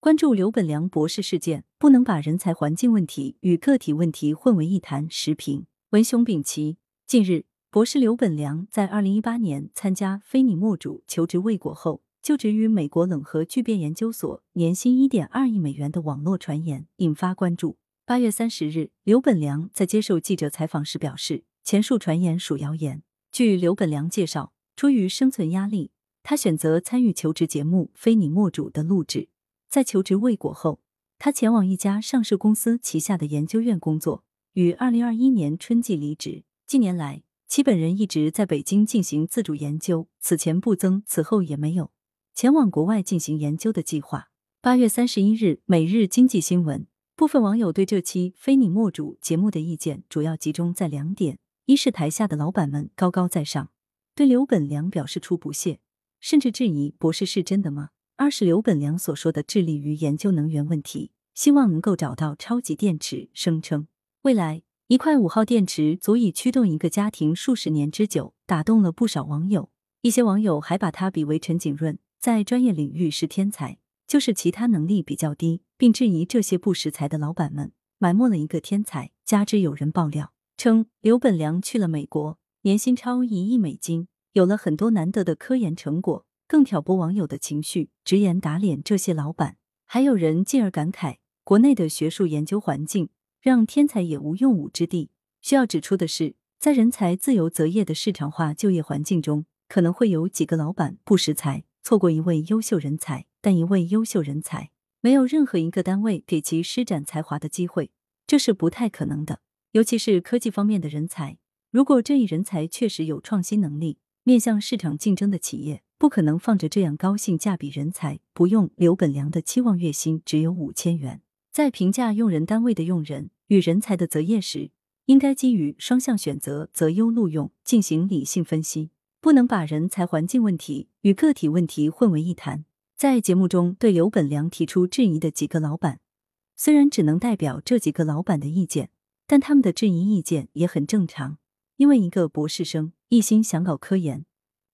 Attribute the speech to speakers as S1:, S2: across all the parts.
S1: 关注刘本良博士事件，不能把人才环境问题与个体问题混为一谈。时评：文雄丙奇。近日，博士刘本良在二零一八年参加非你莫属求职未果后，就职于美国冷核聚变研究所，年薪一点二亿美元的网络传言引发关注。八月三十日，刘本良在接受记者采访时表示，前述传言属谣言。据刘本良介绍，出于生存压力，他选择参与求职节目《非你莫属》的录制。在求职未果后，他前往一家上市公司旗下的研究院工作，于二零二一年春季离职。近年来，其本人一直在北京进行自主研究，此前不增，此后也没有前往国外进行研究的计划。八月三十一日，《每日经济新闻》部分网友对这期《非你莫属》节目的意见主要集中在两点：一是台下的老板们高高在上，对刘本良表示出不屑，甚至质疑博士是真的吗？二是刘本良所说的致力于研究能源问题，希望能够找到超级电池，声称未来一块五号电池足以驱动一个家庭数十年之久，打动了不少网友。一些网友还把他比为陈景润，在专业领域是天才，就是其他能力比较低，并质疑这些不识才的老板们埋没了一个天才。加之有人爆料称，刘本良去了美国，年薪超一亿美金，有了很多难得的科研成果。更挑拨网友的情绪，直言打脸这些老板。还有人进而感慨，国内的学术研究环境让天才也无用武之地。需要指出的是，在人才自由择业的市场化就业环境中，可能会有几个老板不识才，错过一位优秀人才。但一位优秀人才没有任何一个单位给其施展才华的机会，这是不太可能的。尤其是科技方面的人才，如果这一人才确实有创新能力，面向市场竞争的企业。不可能放着这样高性价比人才不用。刘本良的期望月薪只有五千元，在评价用人单位的用人与人才的择业时，应该基于双向选择、择优录用进行理性分析，不能把人才环境问题与个体问题混为一谈。在节目中对刘本良提出质疑的几个老板，虽然只能代表这几个老板的意见，但他们的质疑意见也很正常，因为一个博士生一心想搞科研。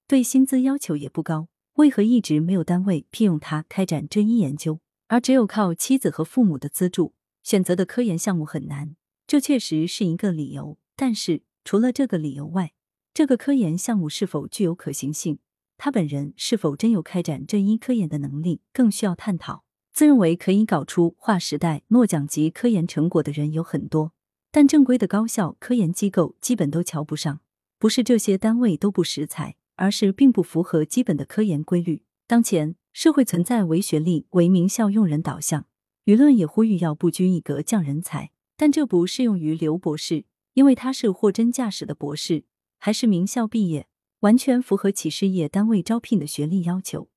S1: 对薪资要求也不高，为何一直没有单位聘用他开展针医研究，而只有靠妻子和父母的资助？选择的科研项目很难，这确实是一个理由。但是除了这个理由外，这个科研项目是否具有可行性，他本人是否真有开展针医科研的能力，更需要探讨。自认为可以搞出划时代、诺奖级科研成果的人有很多，但正规的高校科研机构基本都瞧不上。不是这些单位都不识才。而是并不符合基本的科研规律。当前社会存在唯学历、唯名校用人导向，舆论也呼吁要不拘一格降人才，但这不适用于刘博士，因为他是货真价实的博士，还是名校毕业，完全符合企事业单位招聘的学历要求。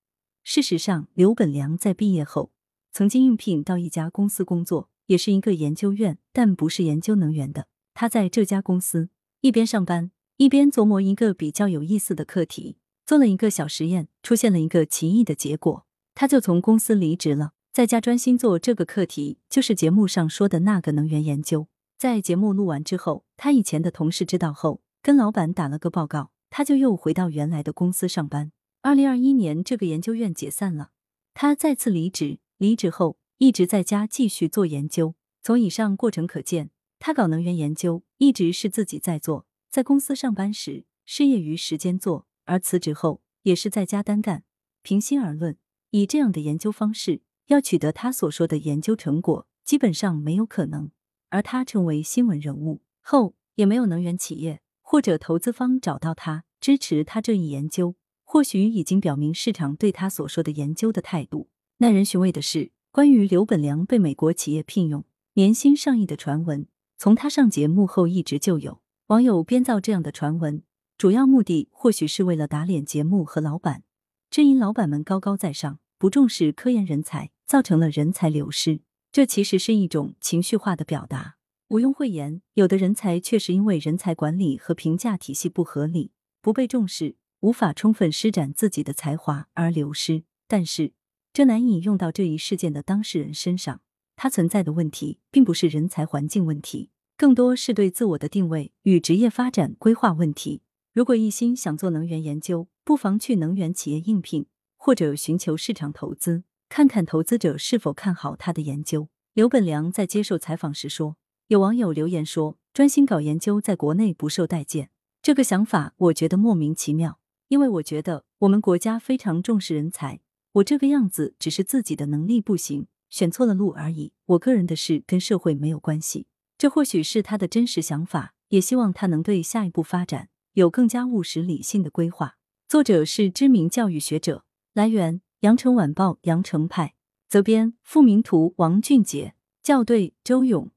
S1: 事实上，刘本良在毕业后曾经应聘到一家公司工作，也是一个研究院，但不是研究能源的。他在这家公司一边上班。一边琢磨一个比较有意思的课题，做了一个小实验，出现了一个奇异的结果，他就从公司离职了，在家专心做这个课题，就是节目上说的那个能源研究。在节目录完之后，他以前的同事知道后，跟老板打了个报告，他就又回到原来的公司上班。二零二一年，这个研究院解散了，他再次离职，离职后一直在家继续做研究。从以上过程可见，他搞能源研究一直是自己在做。在公司上班时是业余时间做，而辞职后也是在家单干。平心而论，以这样的研究方式，要取得他所说的研究成果，基本上没有可能。而他成为新闻人物后，也没有能源企业或者投资方找到他支持他这一研究，或许已经表明市场对他所说的研究的态度。耐人寻味的是，关于刘本良被美国企业聘用、年薪上亿的传闻，从他上节目后一直就有。网友编造这样的传闻，主要目的或许是为了打脸节目和老板，质疑老板们高高在上，不重视科研人才，造成了人才流失。这其实是一种情绪化的表达。毋庸讳言，有的人才确实因为人才管理和评价体系不合理、不被重视，无法充分施展自己的才华而流失。但是，这难以用到这一事件的当事人身上。他存在的问题，并不是人才环境问题。更多是对自我的定位与职业发展规划问题。如果一心想做能源研究，不妨去能源企业应聘，或者寻求市场投资。看看投资者是否看好他的研究。刘本良在接受采访时说：“有网友留言说，专心搞研究在国内不受待见，这个想法我觉得莫名其妙。因为我觉得我们国家非常重视人才，我这个样子只是自己的能力不行，选错了路而已。我个人的事跟社会没有关系。这或许是他的真实想法，也希望他能对下一步发展有更加务实理性的规划。”作者是知名教育学者。来源：羊城晚报羊城派。责编：付明图，王俊杰。校对：周勇。